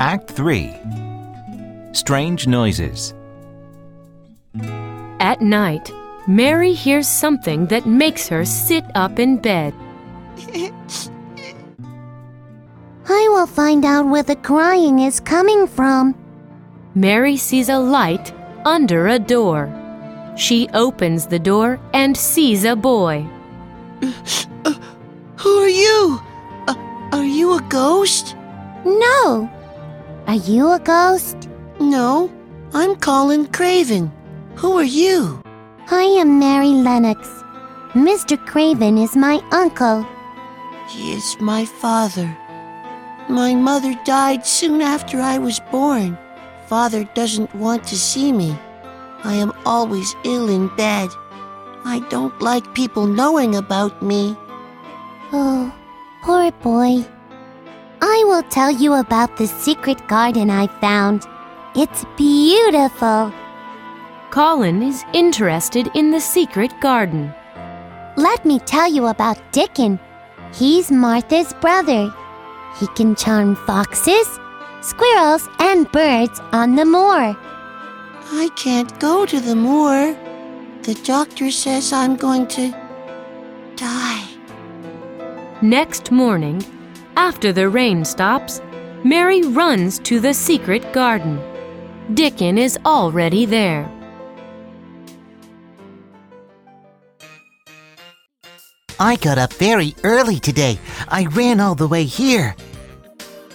Act 3 Strange Noises. At night, Mary hears something that makes her sit up in bed. I will find out where the crying is coming from. Mary sees a light under a door. She opens the door and sees a boy. Who are you? Uh, are you a ghost? No. Are you a ghost? No, I'm Colin Craven. Who are you? I am Mary Lennox. Mr. Craven is my uncle. He is my father. My mother died soon after I was born. Father doesn't want to see me. I am always ill in bed. I don't like people knowing about me. Oh, poor boy. I will tell you about the secret garden I found. It's beautiful. Colin is interested in the secret garden. Let me tell you about Dickon. He's Martha's brother. He can charm foxes, squirrels, and birds on the moor. I can't go to the moor. The doctor says I'm going to die. Next morning, after the rain stops, Mary runs to the secret garden. Dickon is already there. I got up very early today. I ran all the way here.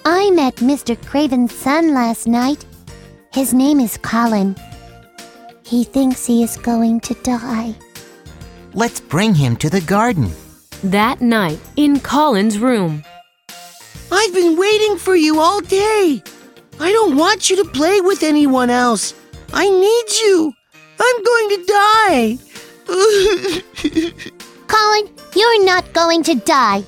I met Mr. Craven's son last night. His name is Colin. He thinks he is going to die. Let's bring him to the garden. That night, in Colin's room, I've been waiting for you all day. I don't want you to play with anyone else. I need you. I'm going to die. Colin, you're not going to die.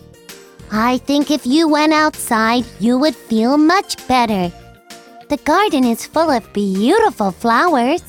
I think if you went outside, you would feel much better. The garden is full of beautiful flowers.